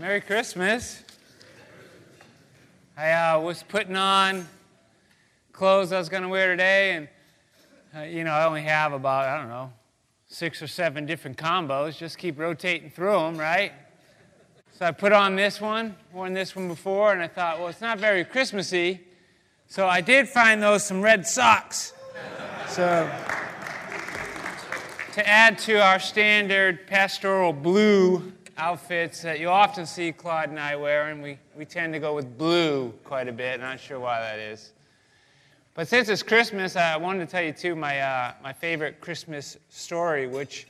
Merry Christmas. I uh, was putting on clothes I was going to wear today, and uh, you know, I only have about, I don't know, six or seven different combos. Just keep rotating through them, right? So I put on this one, worn this one before, and I thought, well, it's not very Christmassy. So I did find those some red socks. So to add to our standard pastoral blue outfits that you often see Claude and I wearing. We, we tend to go with blue quite a bit. Not sure why that is. But since it's Christmas, I wanted to tell you, too, my, uh, my favorite Christmas story, which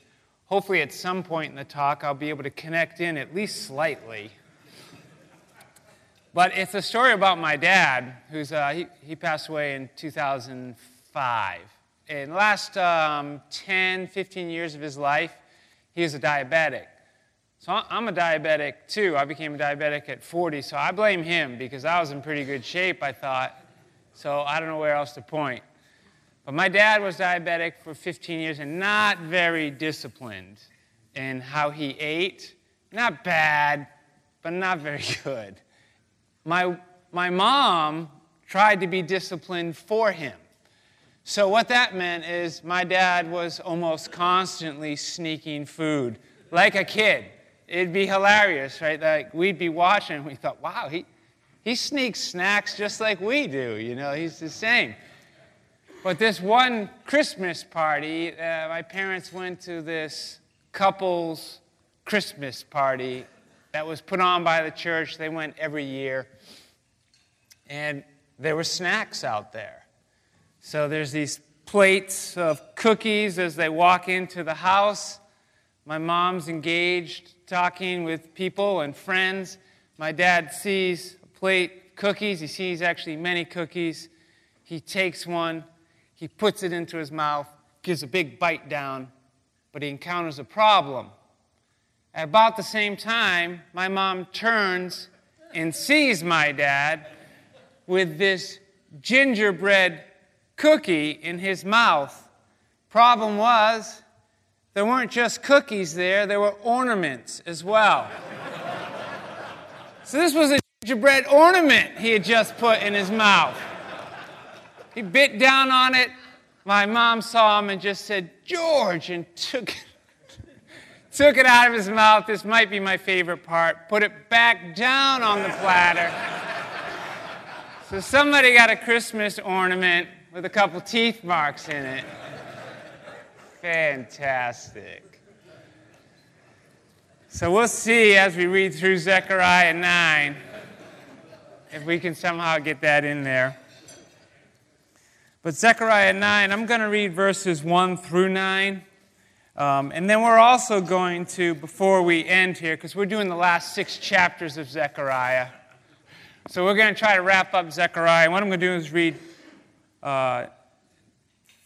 hopefully at some point in the talk I'll be able to connect in at least slightly. But it's a story about my dad, who's, uh, he, he passed away in 2005. In the last um, 10, 15 years of his life, he was a diabetic. So I'm a diabetic too. I became a diabetic at 40, so I blame him because I was in pretty good shape, I thought. So I don't know where else to point. But my dad was diabetic for 15 years and not very disciplined in how he ate. Not bad, but not very good. My, my mom tried to be disciplined for him. So, what that meant is my dad was almost constantly sneaking food like a kid it'd be hilarious, right? Like we'd be watching and we thought, wow, he, he sneaks snacks just like we do, you know, he's the same. But this one Christmas party, uh, my parents went to this couple's Christmas party that was put on by the church. They went every year. And there were snacks out there. So there's these plates of cookies as they walk into the house. My mom's engaged talking with people and friends. My dad sees a plate cookies. He sees actually many cookies. He takes one, he puts it into his mouth, gives a big bite down, but he encounters a problem. At about the same time, my mom turns and sees my dad with this gingerbread cookie in his mouth. Problem was, there weren't just cookies there, there were ornaments as well. so this was a gingerbread ornament he had just put in his mouth. He bit down on it. My mom saw him and just said, George, and took it, took it out of his mouth. This might be my favorite part. Put it back down on the platter. so somebody got a Christmas ornament with a couple teeth marks in it. Fantastic. So we'll see as we read through Zechariah 9 if we can somehow get that in there. But Zechariah 9, I'm going to read verses 1 through 9. Um, and then we're also going to, before we end here, because we're doing the last six chapters of Zechariah. So we're going to try to wrap up Zechariah. What I'm going to do is read uh,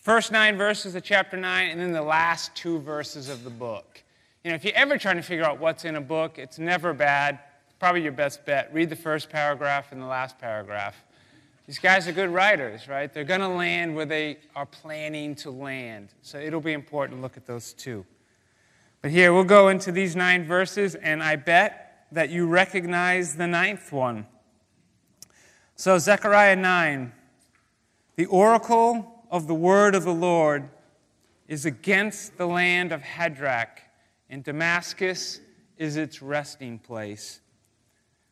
First nine verses of chapter 9, and then the last two verses of the book. You know, if you're ever trying to figure out what's in a book, it's never bad. It's probably your best bet. Read the first paragraph and the last paragraph. These guys are good writers, right? They're going to land where they are planning to land. So it'll be important to look at those two. But here, we'll go into these nine verses, and I bet that you recognize the ninth one. So, Zechariah 9, the oracle of the word of the Lord is against the land of Hadrach, and Damascus is its resting place.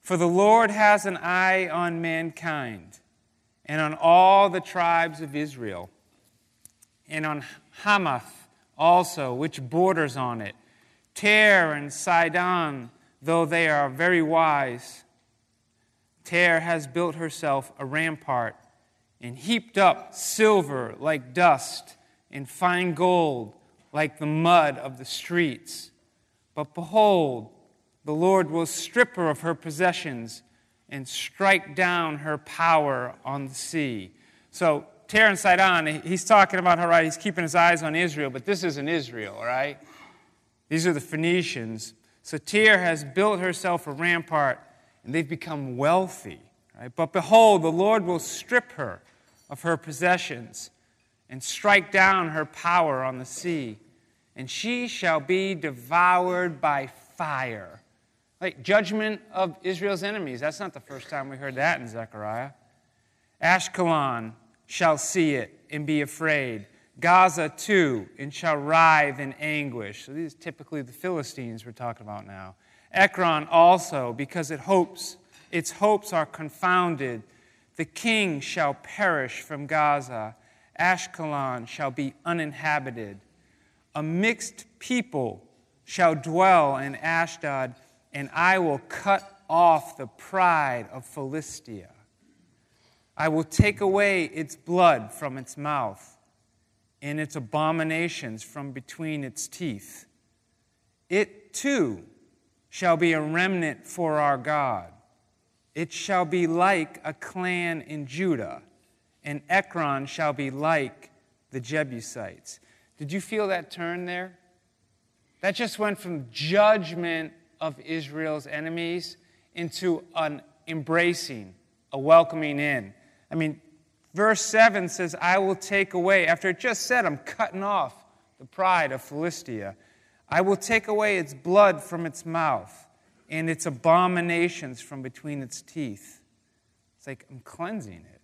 For the Lord has an eye on mankind, and on all the tribes of Israel, and on Hamath also, which borders on it, Tyre and Sidon, though they are very wise. Tyre has built herself a rampart and heaped up silver like dust and fine gold like the mud of the streets. But behold, the Lord will strip her of her possessions and strike down her power on the sea. So, and Sidon, he's talking about how, right, he's keeping his eyes on Israel, but this isn't Israel, right? These are the Phoenicians. So, Tyre has built herself a rampart, and they've become wealthy, right? But behold, the Lord will strip her of her possessions and strike down her power on the sea, and she shall be devoured by fire. Like judgment of Israel's enemies. That's not the first time we heard that in Zechariah. Ashkelon shall see it and be afraid. Gaza too, and shall writhe in anguish. So these are typically the Philistines we're talking about now. Ekron also, because it hopes, its hopes are confounded. The king shall perish from Gaza. Ashkelon shall be uninhabited. A mixed people shall dwell in Ashdod, and I will cut off the pride of Philistia. I will take away its blood from its mouth and its abominations from between its teeth. It too shall be a remnant for our God. It shall be like a clan in Judah, and Ekron shall be like the Jebusites. Did you feel that turn there? That just went from judgment of Israel's enemies into an embracing, a welcoming in. I mean, verse 7 says, I will take away, after it just said, I'm cutting off the pride of Philistia. I will take away its blood from its mouth and its abominations from between its teeth. It's like I'm cleansing it.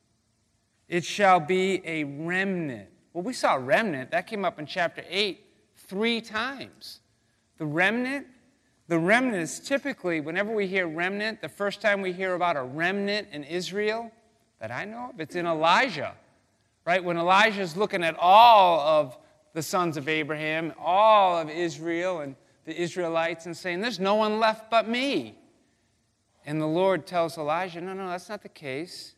It shall be a remnant. Well, we saw remnant. That came up in chapter 8 three times. The remnant, the remnant is typically, whenever we hear remnant, the first time we hear about a remnant in Israel that I know of, it's in Elijah, right? When Elijah is looking at all of the sons of Abraham, all of Israel and the Israelites, and saying, There's no one left but me. And the Lord tells Elijah, No, no, that's not the case.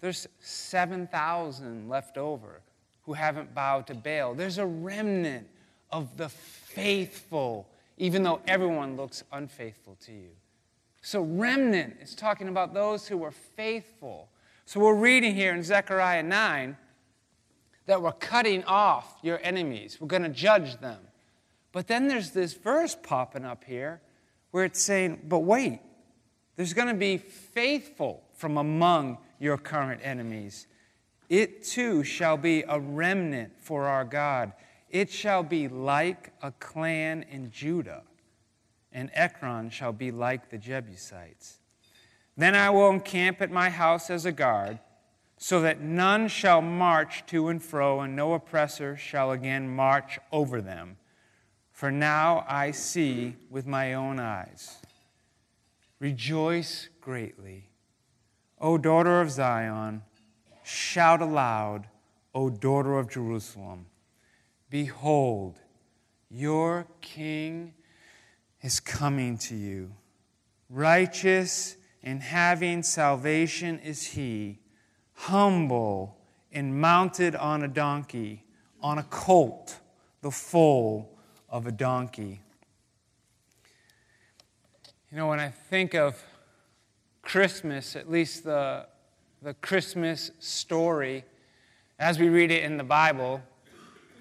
There's 7,000 left over who haven't bowed to Baal. There's a remnant of the faithful, even though everyone looks unfaithful to you. So, remnant is talking about those who were faithful. So, we're reading here in Zechariah 9 that we're cutting off your enemies, we're going to judge them. But then there's this verse popping up here where it's saying, but wait, there's going to be faithful from among your current enemies. It too shall be a remnant for our God. It shall be like a clan in Judah, and Ekron shall be like the Jebusites. Then I will encamp at my house as a guard, so that none shall march to and fro, and no oppressor shall again march over them. For now I see with my own eyes. Rejoice greatly, O daughter of Zion. Shout aloud, O daughter of Jerusalem. Behold, your king is coming to you. Righteous and having salvation is he, humble and mounted on a donkey, on a colt, the foal of a donkey. You know, when I think of Christmas, at least the, the Christmas story, as we read it in the Bible,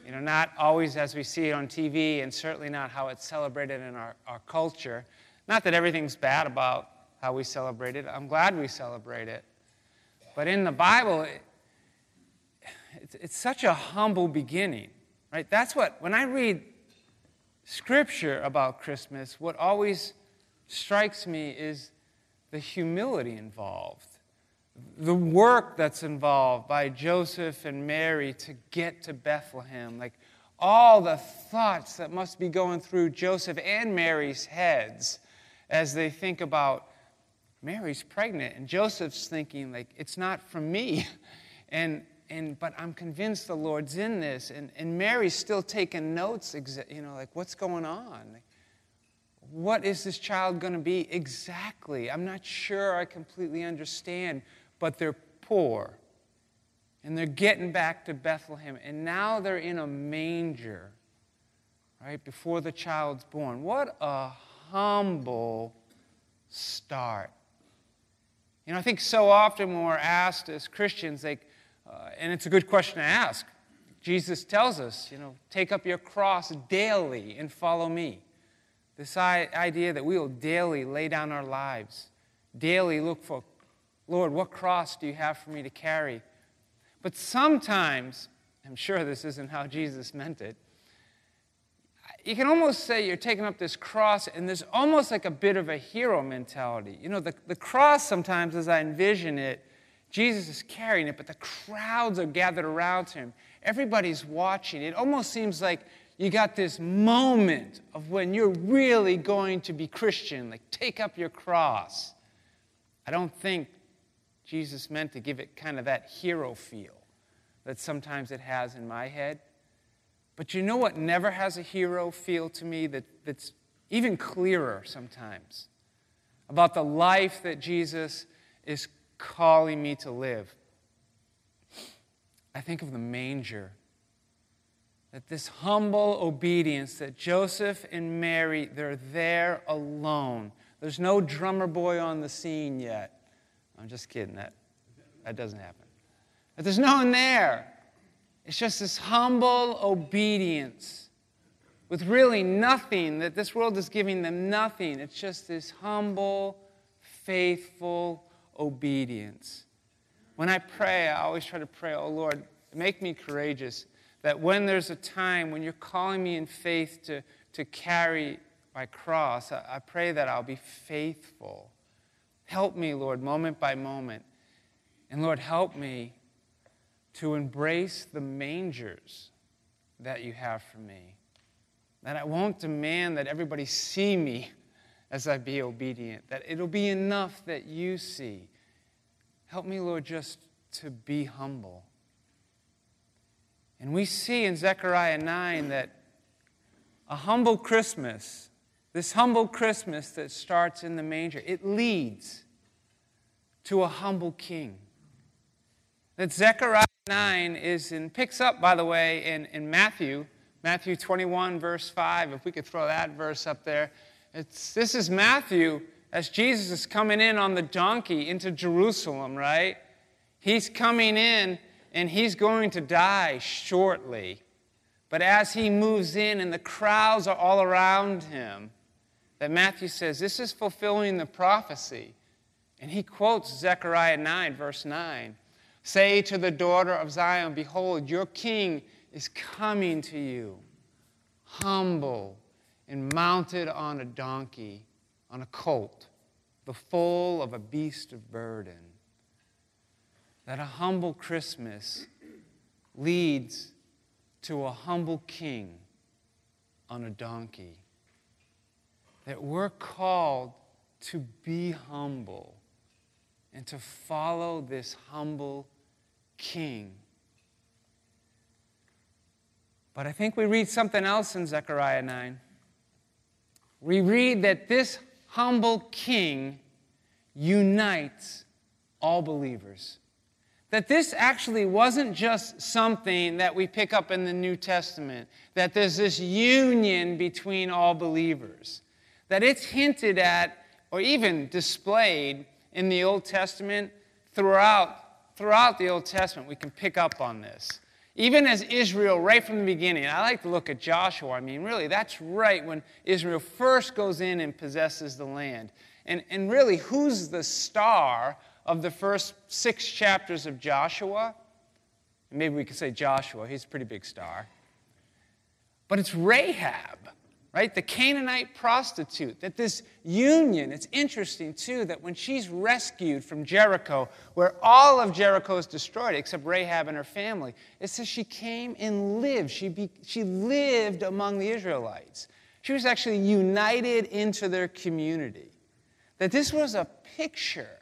you know, not always as we see it on TV, and certainly not how it's celebrated in our, our culture. Not that everything's bad about how we celebrate it. I'm glad we celebrate it. But in the Bible, it, it's, it's such a humble beginning, right? That's what, when I read scripture about Christmas, what always strikes me is the humility involved. The work that's involved by Joseph and Mary to get to Bethlehem, like all the thoughts that must be going through Joseph and Mary's heads as they think about Mary's pregnant. And Joseph's thinking like it's not from me. And and but I'm convinced the Lord's in this and, and Mary's still taking notes you know like what's going on what is this child going to be exactly I'm not sure I completely understand but they're poor. And they're getting back to Bethlehem. And now they're in a manger, right, before the child's born. What a humble start. You know, I think so often when we're asked as Christians, like, uh, and it's a good question to ask. Jesus tells us, you know, take up your cross daily and follow me. This idea that we will daily lay down our lives, daily look for Lord, what cross do you have for me to carry? But sometimes, I'm sure this isn't how Jesus meant it, you can almost say you're taking up this cross, and there's almost like a bit of a hero mentality. You know, the, the cross sometimes, as I envision it, Jesus is carrying it, but the crowds are gathered around him. Everybody's watching. It almost seems like you got this moment of when you're really going to be Christian, like take up your cross. I don't think Jesus meant to give it kind of that hero feel that sometimes it has in my head. But you know what never has a hero feel to me that, that's even clearer sometimes? About the life that Jesus is calling me to live. I think of the manger. That this humble obedience that Joseph and Mary, they're there alone. There's no drummer boy on the scene yet. I'm just kidding. That, that doesn't happen. But there's no one there. It's just this humble obedience with really nothing, that this world is giving them nothing. It's just this humble, faithful obedience. When I pray, I always try to pray, oh Lord, make me courageous. That when there's a time when you're calling me in faith to, to carry my cross, I, I pray that I'll be faithful. Help me, Lord, moment by moment. And Lord, help me to embrace the mangers that you have for me. That I won't demand that everybody see me as I be obedient, that it'll be enough that you see. Help me, Lord, just to be humble. And we see in Zechariah 9 that a humble Christmas, this humble Christmas that starts in the manger, it leads to a humble king. That Zechariah 9 is and picks up, by the way, in, in Matthew, Matthew 21, verse 5. If we could throw that verse up there. It's, this is Matthew as Jesus is coming in on the donkey into Jerusalem, right? He's coming in and he's going to die shortly. But as he moves in and the crowds are all around him, that Matthew says, this is fulfilling the prophecy. And he quotes Zechariah 9, verse 9. Say to the daughter of Zion, Behold, your king is coming to you, humble and mounted on a donkey on a colt, the foal of a beast of burden. That a humble Christmas leads to a humble king on a donkey. That we're called to be humble and to follow this humble king. But I think we read something else in Zechariah 9 we read that this humble king unites all believers. That this actually wasn't just something that we pick up in the New Testament, that there's this union between all believers. That it's hinted at or even displayed in the Old Testament throughout, throughout the Old Testament. We can pick up on this. Even as Israel, right from the beginning, I like to look at Joshua. I mean, really, that's right when Israel first goes in and possesses the land. And, and really, who's the star of the first six chapters of Joshua? Maybe we could say Joshua, he's a pretty big star. But it's Rahab right? The Canaanite prostitute, that this union, it's interesting too that when she's rescued from Jericho, where all of Jericho is destroyed except Rahab and her family, it says she came and lived. She, be, she lived among the Israelites. She was actually united into their community. That this was a picture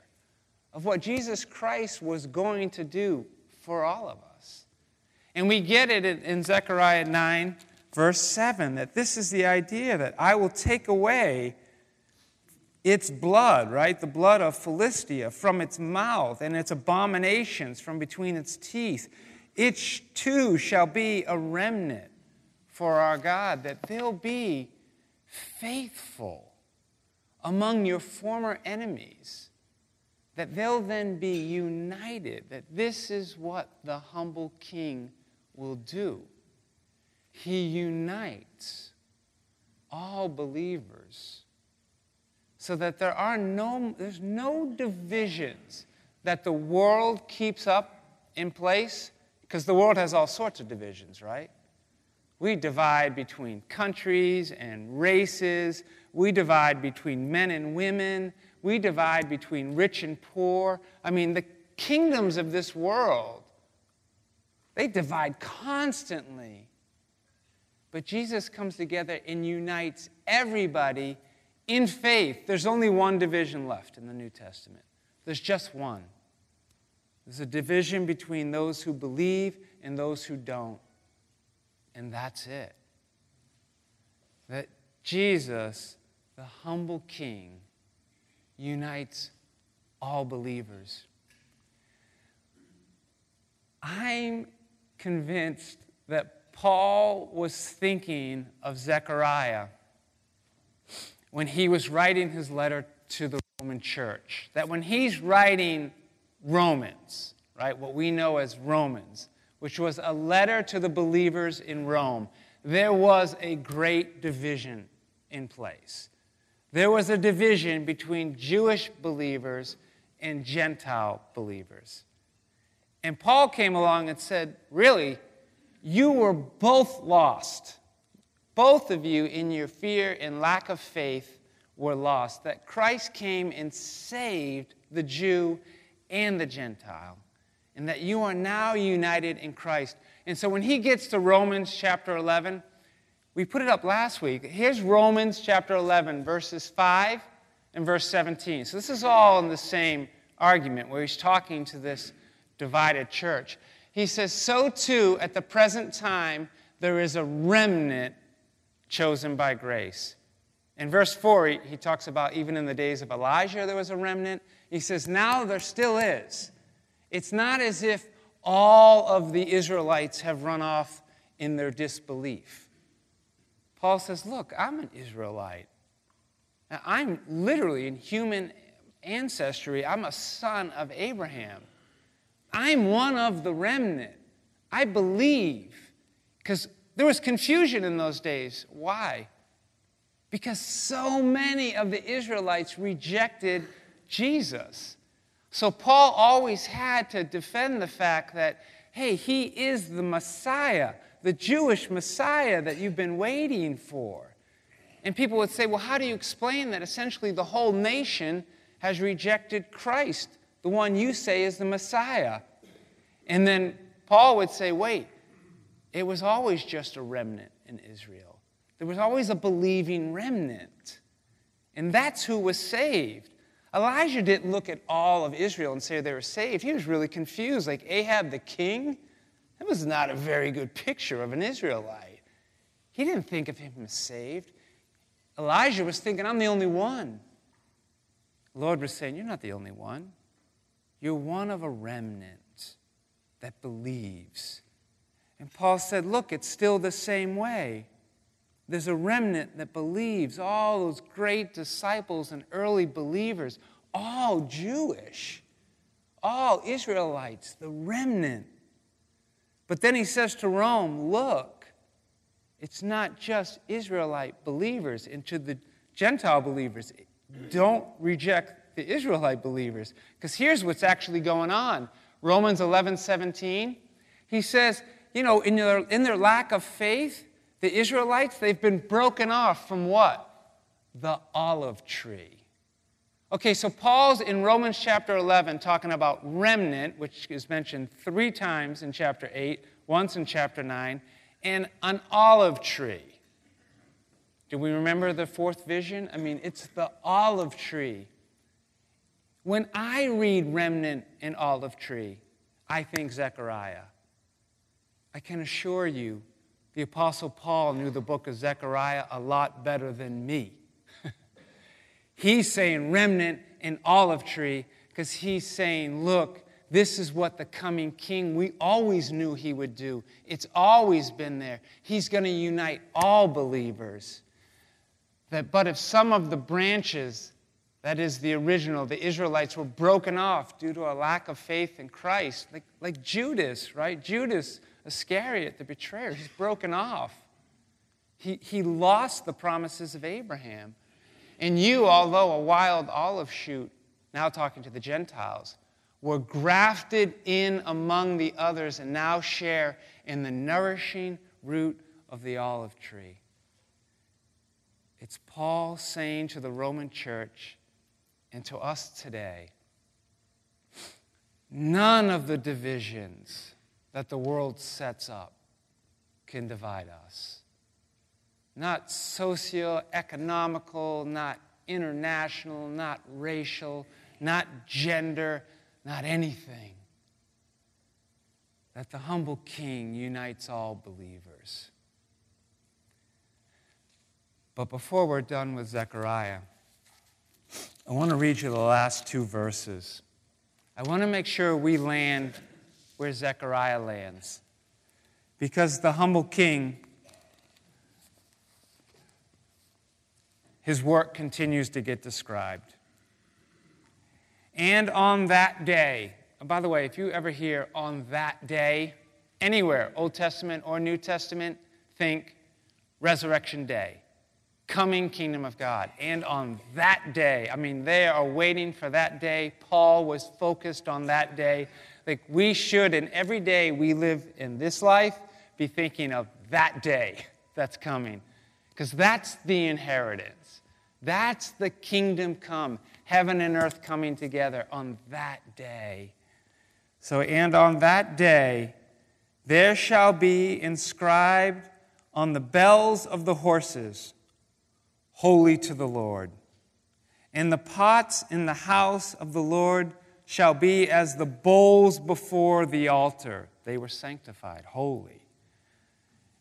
of what Jesus Christ was going to do for all of us. And we get it in Zechariah 9 verse 7 that this is the idea that I will take away its blood, right? The blood of Philistia from its mouth and its abominations from between its teeth. It too shall be a remnant for our God, that they'll be faithful among your former enemies, that they'll then be united, that this is what the humble king will do. He unites all believers so that there are no there's no divisions that the world keeps up in place because the world has all sorts of divisions, right? We divide between countries and races. We divide between men and women. We divide between rich and poor. I mean, the kingdoms of this world, they divide constantly. But Jesus comes together and unites everybody in faith. There's only one division left in the New Testament. There's just one. There's a division between those who believe and those who don't. And that's it. That Jesus, the humble King, unites all believers. I'm convinced that Paul was thinking of Zechariah when he was writing his letter to the Roman church. That when he's writing Romans, right, what we know as Romans, which was a letter to the believers in Rome, there was a great division in place. There was a division between Jewish believers and Gentile believers. And Paul came along and said, Really, you were both lost. Both of you, in your fear and lack of faith, were lost. That Christ came and saved the Jew and the Gentile, and that you are now united in Christ. And so when he gets to Romans chapter 11, we put it up last week. Here's Romans chapter 11, verses 5 and verse 17. So this is all in the same argument where he's talking to this divided church. He says, So too, at the present time, there is a remnant chosen by grace. In verse 4, he, he talks about even in the days of Elijah, there was a remnant. He says, Now there still is. It's not as if all of the Israelites have run off in their disbelief. Paul says, Look, I'm an Israelite. I'm literally in human ancestry, I'm a son of Abraham. I'm one of the remnant. I believe. Because there was confusion in those days. Why? Because so many of the Israelites rejected Jesus. So Paul always had to defend the fact that, hey, he is the Messiah, the Jewish Messiah that you've been waiting for. And people would say, well, how do you explain that essentially the whole nation has rejected Christ, the one you say is the Messiah? And then Paul would say, wait, it was always just a remnant in Israel. There was always a believing remnant. And that's who was saved. Elijah didn't look at all of Israel and say they were saved. He was really confused. Like Ahab the king, that was not a very good picture of an Israelite. He didn't think of him as saved. Elijah was thinking, I'm the only one. The Lord was saying, You're not the only one. You're one of a remnant that believes. And Paul said, Look, it's still the same way. There's a remnant that believes, all those great disciples and early believers, all Jewish, all Israelites, the remnant. But then he says to Rome, Look, it's not just Israelite believers, and to the Gentile believers, don't reject the Israelite believers. Because here's what's actually going on Romans 11 17. He says, you know, in their, in their lack of faith, the Israelites, they've been broken off from what? The olive tree. Okay, so Paul's in Romans chapter 11 talking about remnant, which is mentioned three times in chapter 8, once in chapter 9, and an olive tree. Do we remember the fourth vision? I mean, it's the olive tree. When I read remnant and olive tree, I think Zechariah. I can assure you, the Apostle Paul knew the book of Zechariah a lot better than me. he's saying remnant and olive tree because he's saying, look, this is what the coming king we always knew he would do. It's always been there. He's going to unite all believers. That, but if some of the branches, that is the original, the Israelites, were broken off due to a lack of faith in Christ, like, like Judas, right? Judas Iscariot, the betrayer, he's broken off. He, he lost the promises of Abraham. And you, although a wild olive shoot, now talking to the Gentiles, were grafted in among the others and now share in the nourishing root of the olive tree. It's Paul saying to the Roman church and to us today none of the divisions that the world sets up can divide us. Not socio-economical, not international, not racial, not gender, not anything. That the humble king unites all believers. But before we're done with Zechariah, I want to read you the last two verses. I want to make sure we land where Zechariah lands. Because the humble king, his work continues to get described. And on that day, by the way, if you ever hear on that day, anywhere, Old Testament or New Testament, think Resurrection Day coming kingdom of God. And on that day, I mean, they are waiting for that day. Paul was focused on that day. Like we should, in every day we live in this life, be thinking of that day that's coming. Because that's the inheritance. That's the kingdom come, heaven and earth coming together on that day. So, and on that day, there shall be inscribed on the bells of the horses holy to the Lord. And the pots in the house of the Lord shall be as the bowls before the altar. They were sanctified, holy.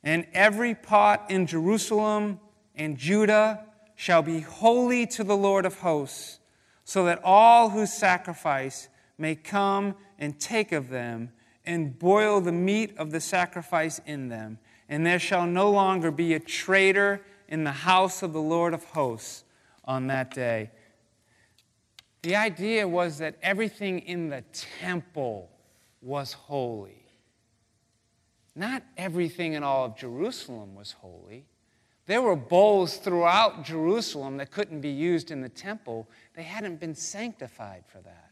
And every pot in Jerusalem and Judah shall be holy to the Lord of hosts, so that all who sacrifice may come and take of them and boil the meat of the sacrifice in them. And there shall no longer be a traitor in the house of the Lord of hosts on that day. The idea was that everything in the temple was holy. Not everything in all of Jerusalem was holy. There were bowls throughout Jerusalem that couldn't be used in the temple. They hadn't been sanctified for that.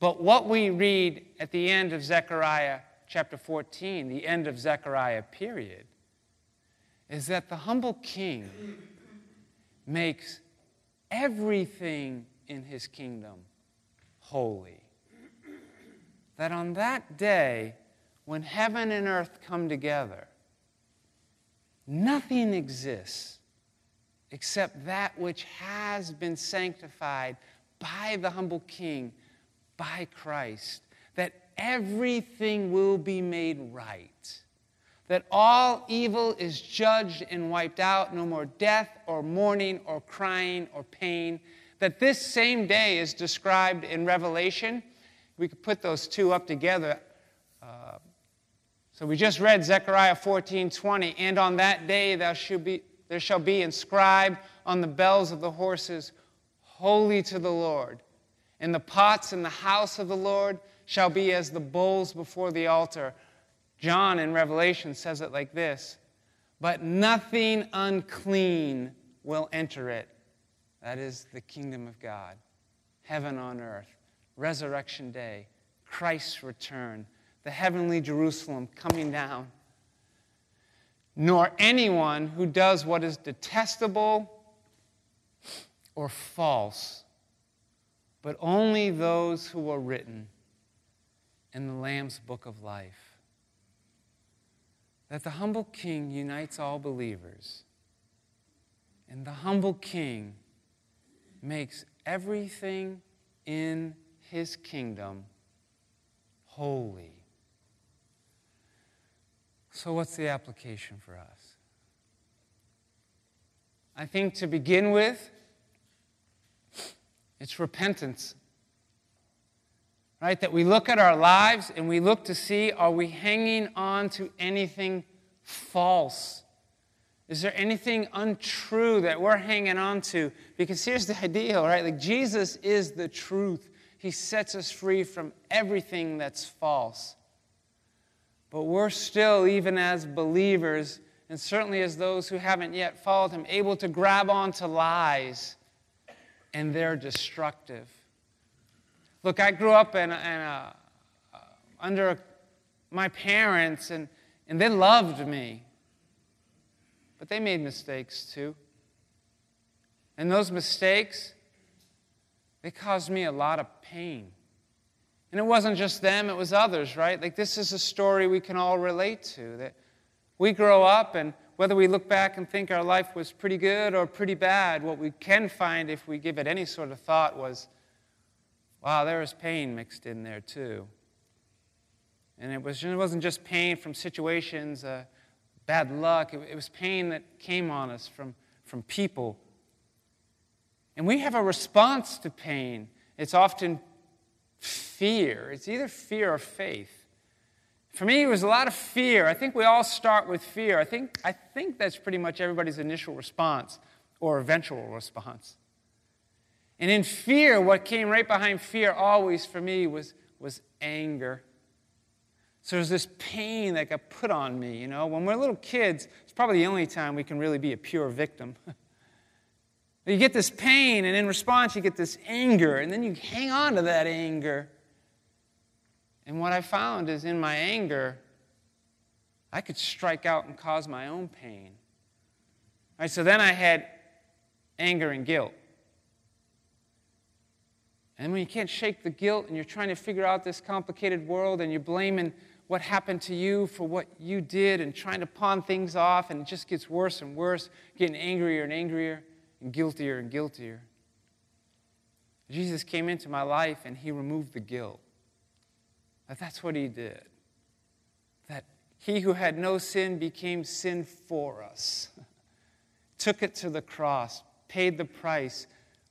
But what we read at the end of Zechariah chapter 14, the end of Zechariah period, is that the humble king makes everything in his kingdom holy. That on that day, when heaven and earth come together, nothing exists except that which has been sanctified by the humble king, by Christ, that everything will be made right that all evil is judged and wiped out, no more death or mourning or crying or pain. That this same day is described in Revelation. We could put those two up together. Uh, so we just read Zechariah 14 20, and on that day there shall, be, there shall be inscribed on the bells of the horses, Holy to the Lord. And the pots in the house of the Lord shall be as the bowls before the altar. John in Revelation says it like this But nothing unclean will enter it. That is the kingdom of God, heaven on earth, resurrection day, Christ's return, the heavenly Jerusalem coming down. Nor anyone who does what is detestable or false, but only those who are written in the Lamb's book of life that the humble king unites all believers. And the humble king makes everything in his kingdom holy. So, what's the application for us? I think to begin with, it's repentance right? That we look at our lives and we look to see are we hanging on to anything false? Is there anything untrue that we're hanging on to? Because here's the idea, right? Like Jesus is the truth. He sets us free from everything that's false. But we're still, even as believers, and certainly as those who haven't yet followed him, able to grab onto lies, and they're destructive. Look, I grew up in, in a, uh, under my parents, and, and they loved me. but they made mistakes too. And those mistakes, they caused me a lot of pain. And it wasn't just them, it was others, right? Like this is a story we can all relate to that we grow up and whether we look back and think our life was pretty good or pretty bad, what we can find if we give it any sort of thought was, wow, there was pain mixed in there too. And it, was, it wasn't just pain from situations, uh, bad luck, it, it was pain that came on us from, from people. And we have a response to pain. It's often fear. It's either fear or faith. For me, it was a lot of fear. I think we all start with fear. I think, I think that's pretty much everybody's initial response or eventual response. And in fear, what came right behind fear always for me was, was anger. So there's this pain that got put on me, you know. When we're little kids, it's probably the only time we can really be a pure victim. you get this pain, and in response, you get this anger, and then you hang on to that anger. And what I found is in my anger, I could strike out and cause my own pain. All right, so then I had anger and guilt. And when you can't shake the guilt and you're trying to figure out this complicated world and you're blaming what happened to you for what you did and trying to pawn things off, and it just gets worse and worse, getting angrier and angrier and guiltier and guiltier. Jesus came into my life and he removed the guilt. That that's what he did. That he who had no sin became sin for us, took it to the cross, paid the price,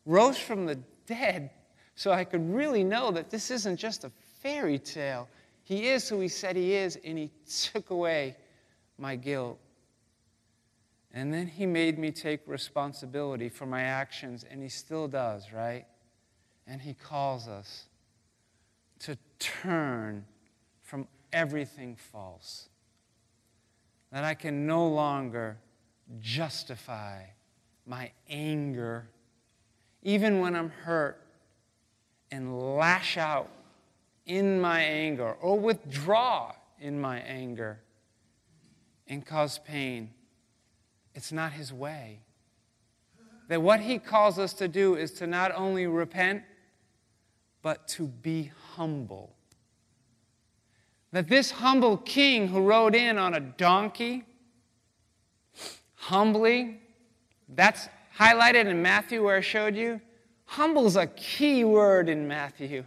rose from the dead, so I could really know that this isn't just a fairy tale. He is who he said he is, and he took away my guilt. And then he made me take responsibility for my actions, and he still does, right? And he calls us to turn from everything false. That I can no longer justify my anger, even when I'm hurt, and lash out in my anger or withdraw in my anger and cause pain. It's not His way. That what He calls us to do is to not only repent, but to be humble. That this humble king who rode in on a donkey, humbly, that's highlighted in Matthew where I showed you. Humble's a key word in Matthew.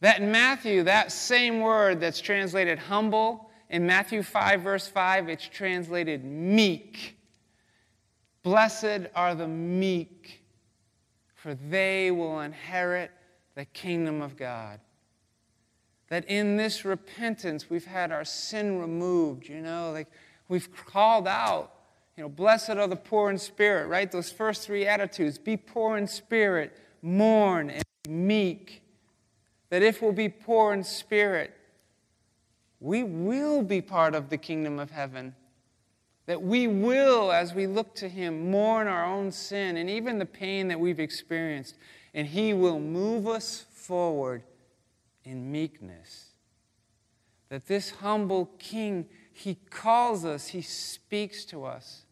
That in Matthew, that same word that's translated humble, in Matthew 5, verse 5, it's translated meek. Blessed are the meek, for they will inherit the kingdom of God. That in this repentance, we've had our sin removed, you know, like we've called out, you know, blessed are the poor in spirit, right? Those first three attitudes be poor in spirit, mourn, and meek. That if we'll be poor in spirit, we will be part of the kingdom of heaven. That we will, as we look to Him, mourn our own sin and even the pain that we've experienced and He will move us forward in meekness. That this humble King, He calls us, He speaks to us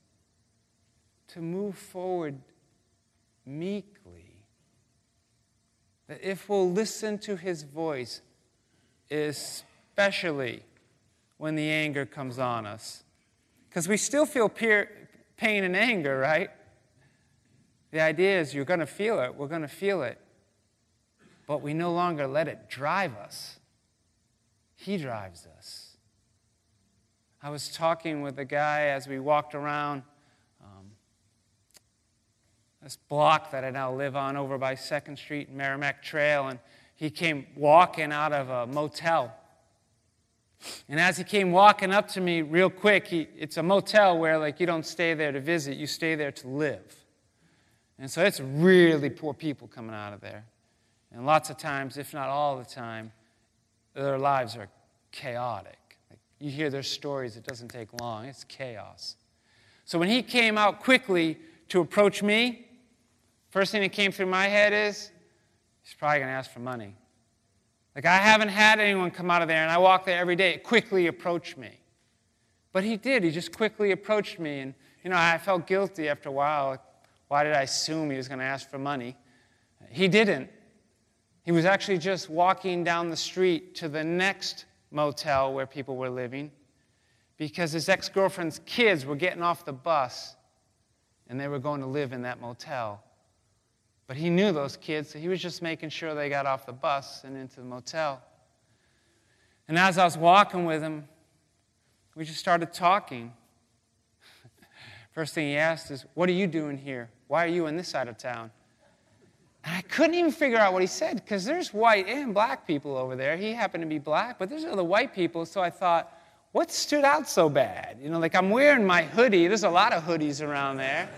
to move forward meekly. That if we'll listen to His voice, especially when the anger comes on us, because we still feel peer, pain and anger, right? The idea is you're going to feel it, we're going to feel it, but we no longer let it drive us. He drives us. I was talking with a guy as we walked around this block that I now live on over by 2nd Street and Merrimac Trail, and he came walking out of a motel. And as he came walking up to me real quick, he, it's a motel where like you don't stay there to visit, you stay there to live. And so it's really poor people coming out of there. And lots of times, if not all the time, their lives are chaotic. Like you hear their stories, it doesn't take long, it's chaos. So when he came out quickly to approach me, first thing that came through my head is, he's probably going to ask for money. Like I haven't had anyone come out of there, and I walk there every day, quickly approach me. But he did. He just quickly approached me. And, you know, I felt guilty after a while. Why did I assume he was going to ask for money? He didn't. He was actually just walking down the street to the next motel where people were living because his ex girlfriend's kids were getting off the bus and they were going to live in that motel. But he knew those kids, so he was just making sure they got off the bus and into the motel. And as I was walking with him, we just started talking. First thing he asked is, What are you doing here? Why are you in this side of town? And I couldn't even figure out what he said because there's white and black people over there. He happened to be black, but there's other white people. So I thought, what stood out so bad? You know, like I'm wearing my hoodie. There's a lot of hoodies around there.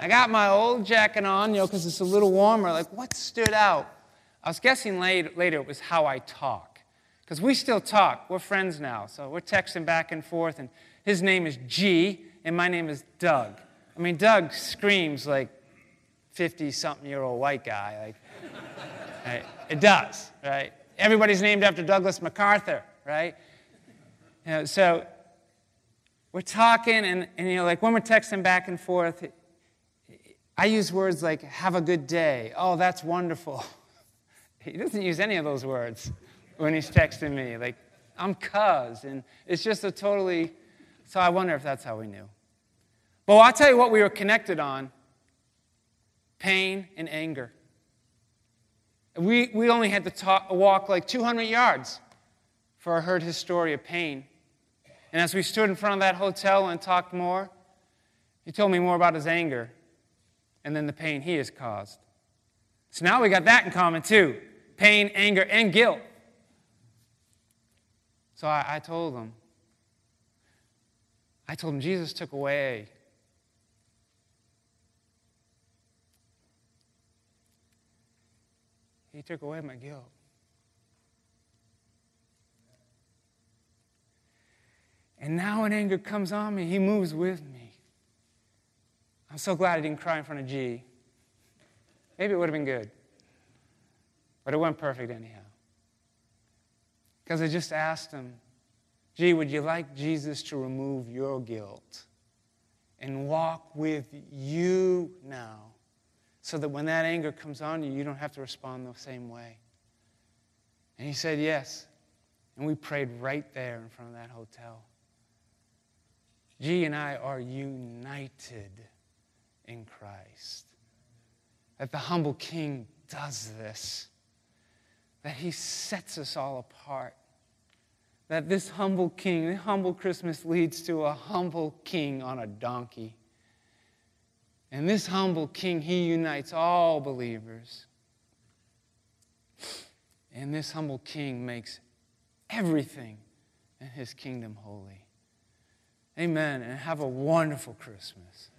I got my old jacket on, you know, because it's a little warmer. Like, what stood out? I was guessing later, later it was how I talk. Because we still talk. We're friends now. So we're texting back and forth. And his name is G, and my name is Doug. I mean, Doug screams like 50 something year old white guy. Like, right? It does, right? Everybody's named after Douglas MacArthur, right? You know, so we're talking, and, and you know, like when we're texting back and forth, I use words like, have a good day. Oh, that's wonderful. He doesn't use any of those words when he's texting me. Like, I'm cuz. And it's just a totally, so I wonder if that's how we knew. But I'll tell you what we were connected on pain and anger. We, we only had to talk, walk like 200 yards for I heard his story of pain. And as we stood in front of that hotel and talked more, he told me more about his anger and then the pain he has caused. So now we got that in common too pain, anger, and guilt. So I, I told him, I told him Jesus took away He took away my guilt. And now when anger comes on me, he moves with me. I'm so glad I didn't cry in front of G. Maybe it would have been good. But it wasn't perfect anyhow. Because I just asked him, G, would you like Jesus to remove your guilt and walk with you now? so that when that anger comes on you, you don't have to respond the same way. And he said, Yes. And we prayed right there in front of that hotel. G and I are united in Christ. That the humble king does this, that he sets us all apart. That this humble king, the humble Christmas leads to a humble king on a donkey and this humble king, he unites all believers. And this humble king makes everything in his kingdom holy. Amen. And have a wonderful Christmas.